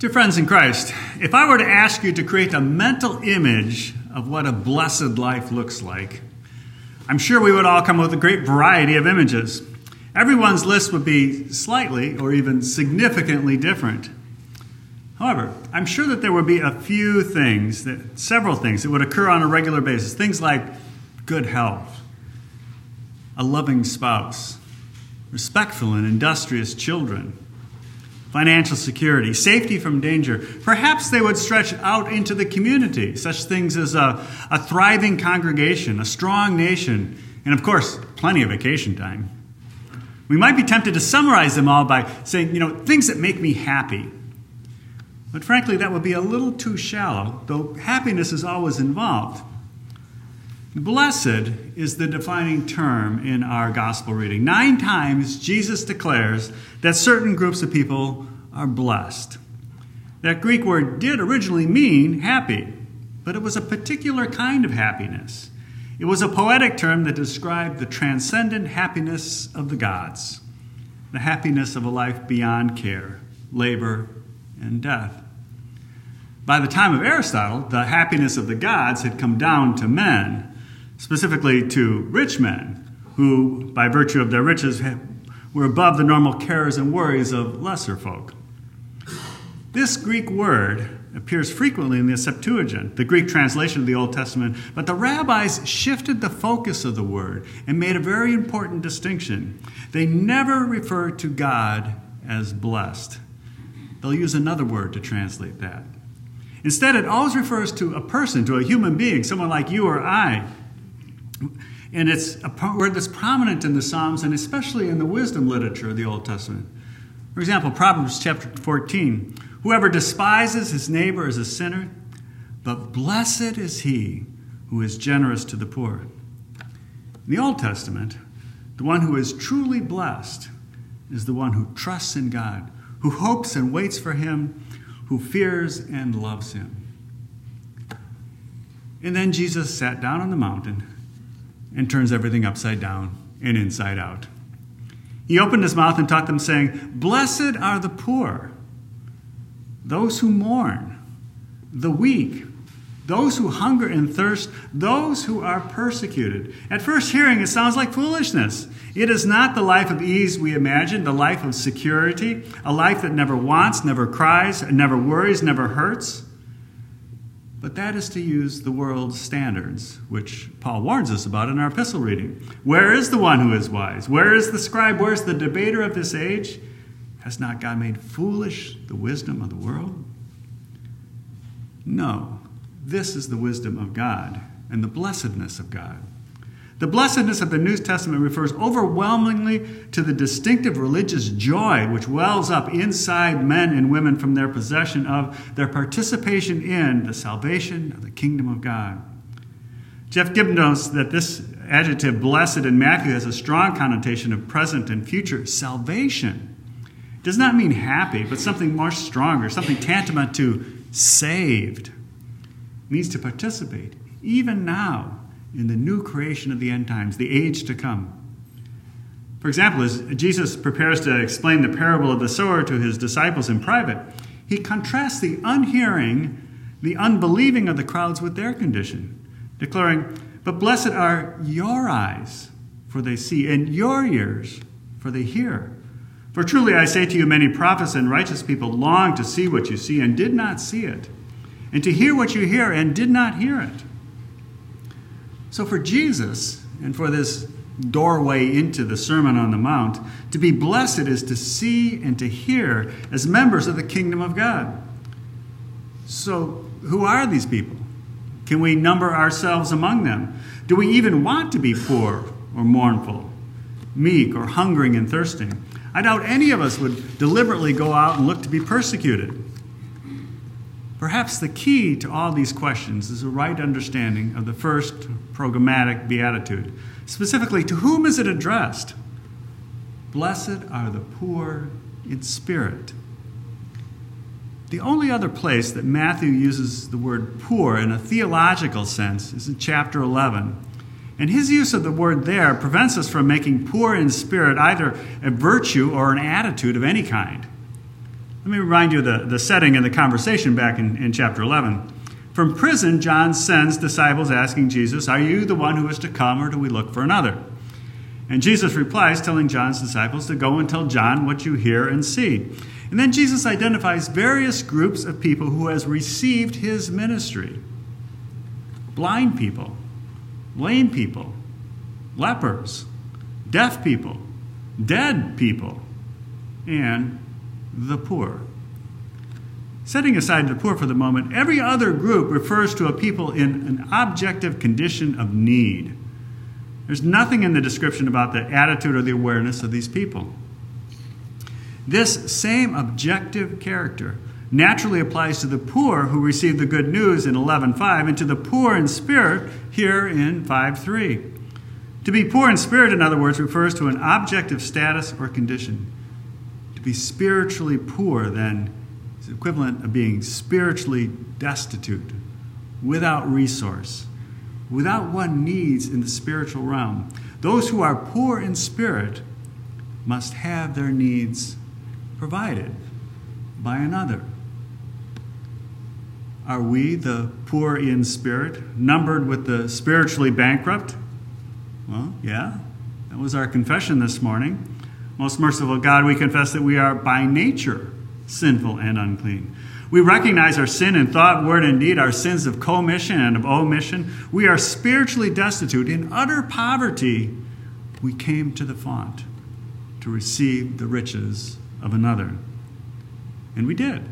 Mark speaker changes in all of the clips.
Speaker 1: Dear friends in Christ, if I were to ask you to create a mental image of what a blessed life looks like, I'm sure we would all come up with a great variety of images. Everyone's list would be slightly or even significantly different. However, I'm sure that there would be a few things, that, several things that would occur on a regular basis. Things like good health, a loving spouse, respectful and industrious children, financial security, safety from danger. Perhaps they would stretch out into the community, such things as a, a thriving congregation, a strong nation, and of course, plenty of vacation time. We might be tempted to summarize them all by saying, you know, things that make me happy. But frankly, that would be a little too shallow, though happiness is always involved. Blessed is the defining term in our gospel reading. Nine times Jesus declares that certain groups of people are blessed. That Greek word did originally mean happy, but it was a particular kind of happiness. It was a poetic term that described the transcendent happiness of the gods, the happiness of a life beyond care, labor, and death. By the time of Aristotle, the happiness of the gods had come down to men, specifically to rich men, who, by virtue of their riches, were above the normal cares and worries of lesser folk. This Greek word appears frequently in the Septuagint, the Greek translation of the Old Testament, but the rabbis shifted the focus of the word and made a very important distinction. They never refer to God as blessed. They'll use another word to translate that. Instead, it always refers to a person, to a human being, someone like you or I. And it's a word that's prominent in the Psalms and especially in the wisdom literature of the Old Testament. For example, Proverbs chapter 14 Whoever despises his neighbor is a sinner, but blessed is he who is generous to the poor. In the Old Testament, the one who is truly blessed is the one who trusts in God, who hopes and waits for him, who fears and loves him. And then Jesus sat down on the mountain and turns everything upside down and inside out. He opened his mouth and taught them, saying, Blessed are the poor those who mourn, the weak, those who hunger and thirst, those who are persecuted. At first hearing, it sounds like foolishness. It is not the life of ease we imagine, the life of security, a life that never wants, never cries, never worries, never hurts. But that is to use the world's standards, which Paul warns us about in our epistle reading. Where is the one who is wise? Where is the scribe? Where is the debater of this age? Has not God made foolish the wisdom of the world? No, this is the wisdom of God and the blessedness of God. The blessedness of the New Testament refers overwhelmingly to the distinctive religious joy which wells up inside men and women from their possession of their participation in the salvation of the kingdom of God. Jeff Gibbs notes that this adjective, blessed, in Matthew has a strong connotation of present and future salvation does not mean happy, but something much stronger, something tantamount to saved. Means to participate, even now, in the new creation of the end times, the age to come. For example, as Jesus prepares to explain the parable of the sower to his disciples in private, he contrasts the unhearing, the unbelieving of the crowds with their condition, declaring, But blessed are your eyes, for they see, and your ears, for they hear. For truly I say to you, many prophets and righteous people long to see what you see and did not see it, and to hear what you hear and did not hear it. So for Jesus, and for this doorway into the Sermon on the Mount, to be blessed is to see and to hear as members of the kingdom of God. So, who are these people? Can we number ourselves among them? Do we even want to be poor or mournful, meek or hungering and thirsting? I doubt any of us would deliberately go out and look to be persecuted. Perhaps the key to all these questions is a right understanding of the first programmatic beatitude. Specifically, to whom is it addressed? Blessed are the poor in spirit. The only other place that Matthew uses the word poor in a theological sense is in chapter 11 and his use of the word there prevents us from making poor in spirit either a virtue or an attitude of any kind. Let me remind you the, the setting and the conversation back in, in chapter 11. From prison, John sends disciples asking Jesus, Are you the one who is to come, or do we look for another? And Jesus replies, telling John's disciples to go and tell John what you hear and see. And then Jesus identifies various groups of people who has received his ministry. Blind people, lame people, lepers, deaf people, dead people, and the poor. Setting aside the poor for the moment, every other group refers to a people in an objective condition of need. There's nothing in the description about the attitude or the awareness of these people. This same objective character naturally applies to the poor who receive the good news in 11:5 and to the poor in spirit here in 5:3. To be poor in spirit in other words refers to an objective status or condition. To be spiritually poor then is equivalent of being spiritually destitute, without resource without one needs in the spiritual realm. Those who are poor in spirit must have their needs provided by another. Are we, the poor in spirit, numbered with the spiritually bankrupt? Well, yeah, that was our confession this morning. Most merciful God, we confess that we are by nature sinful and unclean. We recognize our sin in thought, word, and deed, our sins of commission and of omission. We are spiritually destitute. In utter poverty, we came to the font to receive the riches of another. And we did.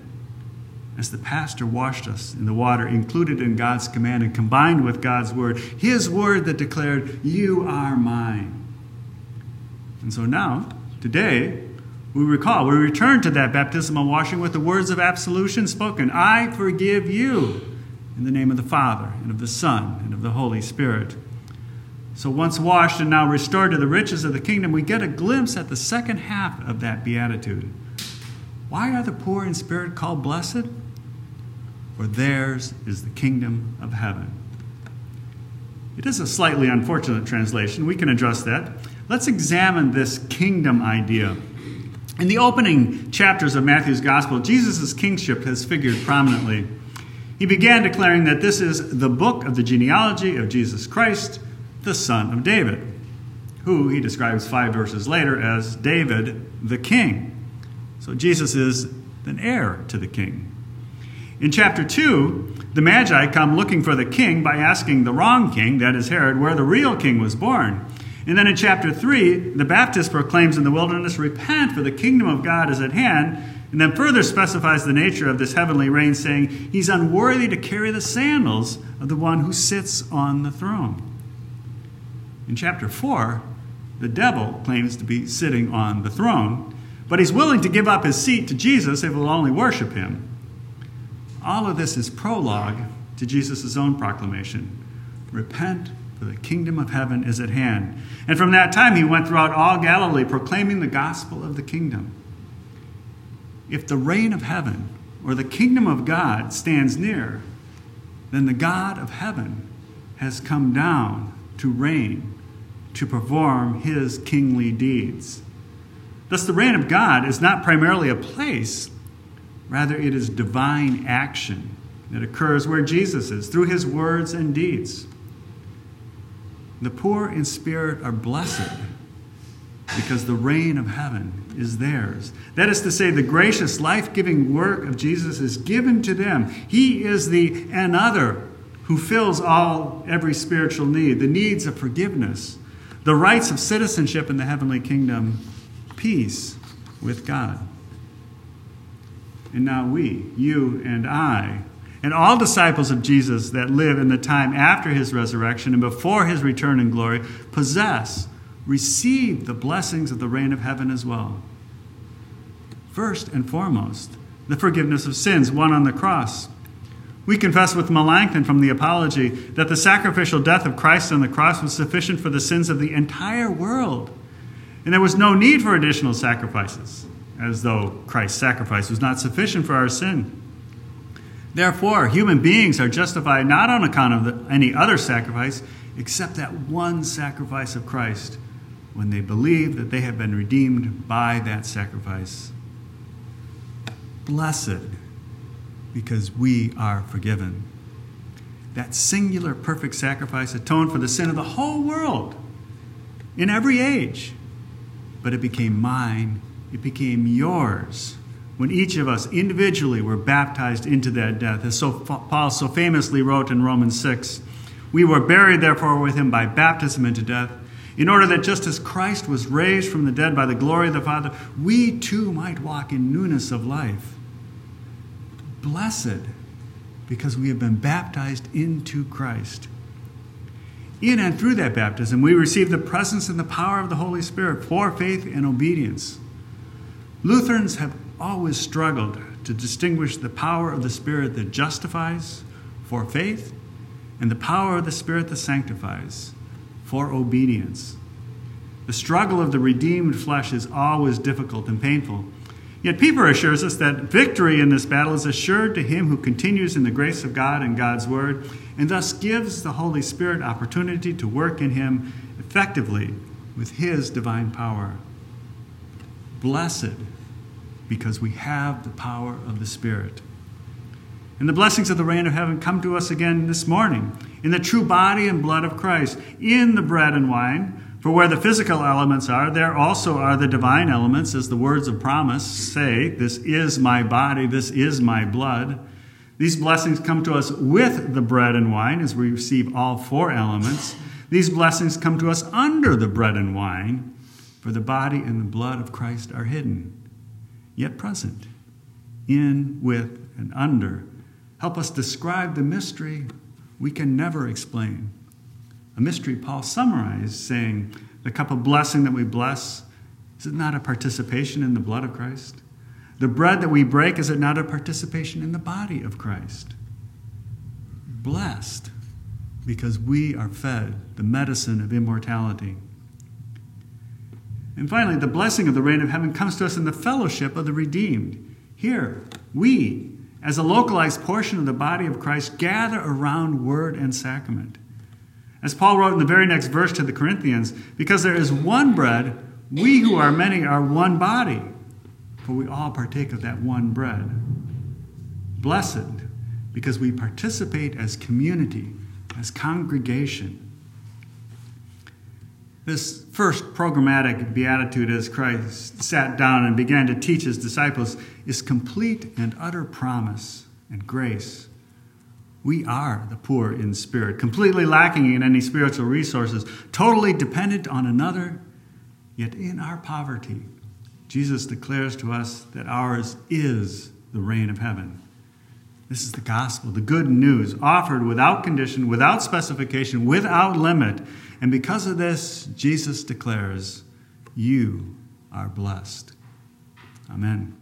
Speaker 1: As the pastor washed us in the water included in God's command and combined with God's word, his word that declared, You are mine. And so now, today, we recall, we return to that baptismal washing with the words of absolution spoken I forgive you in the name of the Father, and of the Son, and of the Holy Spirit. So, once washed and now restored to the riches of the kingdom, we get a glimpse at the second half of that beatitude. Why are the poor in spirit called blessed? For theirs is the kingdom of heaven. It is a slightly unfortunate translation. We can address that. Let's examine this kingdom idea. In the opening chapters of Matthew's Gospel, Jesus' kingship has figured prominently. He began declaring that this is the book of the genealogy of Jesus Christ, the son of David, who he describes five verses later as David the king. So Jesus is an heir to the king. In chapter 2, the Magi come looking for the king by asking the wrong king, that is Herod, where the real king was born. And then in chapter 3, the Baptist proclaims in the wilderness, Repent, for the kingdom of God is at hand. And then further specifies the nature of this heavenly reign, saying, He's unworthy to carry the sandals of the one who sits on the throne. In chapter 4, the devil claims to be sitting on the throne, but he's willing to give up his seat to Jesus if he'll only worship him. All of this is prologue to Jesus' own proclamation Repent, for the kingdom of heaven is at hand. And from that time he went throughout all Galilee, proclaiming the gospel of the kingdom. If the reign of heaven or the kingdom of God stands near, then the God of heaven has come down to reign, to perform his kingly deeds. Thus, the reign of God is not primarily a place, rather, it is divine action that occurs where Jesus is, through his words and deeds. The poor in spirit are blessed because the reign of heaven is theirs. That is to say, the gracious, life giving work of Jesus is given to them. He is the another who fills all every spiritual need the needs of forgiveness, the rights of citizenship in the heavenly kingdom, peace with God. And now we, you and I, and all disciples of Jesus that live in the time after his resurrection and before his return in glory possess, receive the blessings of the reign of heaven as well. First and foremost, the forgiveness of sins won on the cross. We confess with Melanchthon from the Apology that the sacrificial death of Christ on the cross was sufficient for the sins of the entire world, and there was no need for additional sacrifices, as though Christ's sacrifice was not sufficient for our sin. Therefore, human beings are justified not on account of the, any other sacrifice except that one sacrifice of Christ when they believe that they have been redeemed by that sacrifice. blessed because we are forgiven. That singular perfect sacrifice atoned for the sin of the whole world in every age. But it became mine, it became yours when each of us individually were baptized into that death. As so, Paul so famously wrote in Romans 6 We were buried, therefore, with him by baptism into death, in order that just as Christ was raised from the dead by the glory of the Father, we too might walk in newness of life. Blessed because we have been baptized into Christ. In and through that baptism, we receive the presence and the power of the Holy Spirit for faith and obedience. Lutherans have always struggled to distinguish the power of the Spirit that justifies for faith and the power of the Spirit that sanctifies for obedience. The struggle of the redeemed flesh is always difficult and painful. Yet Pieper assures us that victory in this battle is assured to him who continues in the grace of God and God's word, and thus gives the Holy Spirit opportunity to work in him effectively with his divine power. Blessed because we have the power of the Spirit. And the blessings of the reign of heaven come to us again this morning in the true body and blood of Christ, in the bread and wine. For where the physical elements are, there also are the divine elements, as the words of promise say, This is my body, this is my blood. These blessings come to us with the bread and wine as we receive all four elements. These blessings come to us under the bread and wine, for the body and the blood of Christ are hidden yet present, in, with, and under. Help us describe the mystery we can never explain. A mystery Paul summarized, saying, The cup of blessing that we bless, is it not a participation in the blood of Christ? The bread that we break, is it not a participation in the body of Christ? Blessed because we are fed the medicine of immortality. And finally, the blessing of the reign of heaven comes to us in the fellowship of the redeemed. Here, we, as a localized portion of the body of Christ, gather around word and sacrament. As Paul wrote in the very next verse to the Corinthians, because there is one bread, we who are many are one body, for we all partake of that one bread. Blessed, because we participate as community, as congregation this first programmatic beatitude as Christ sat down and began to teach his disciples is complete and utter promise and grace. We are the poor in spirit, completely lacking in any spiritual resources, totally dependent on another, yet in our poverty, Jesus declares to us that ours is the reign of heaven. This is the gospel, the good news, offered without condition, without specification, without limit. And because of this, Jesus declares, You are blessed. Amen.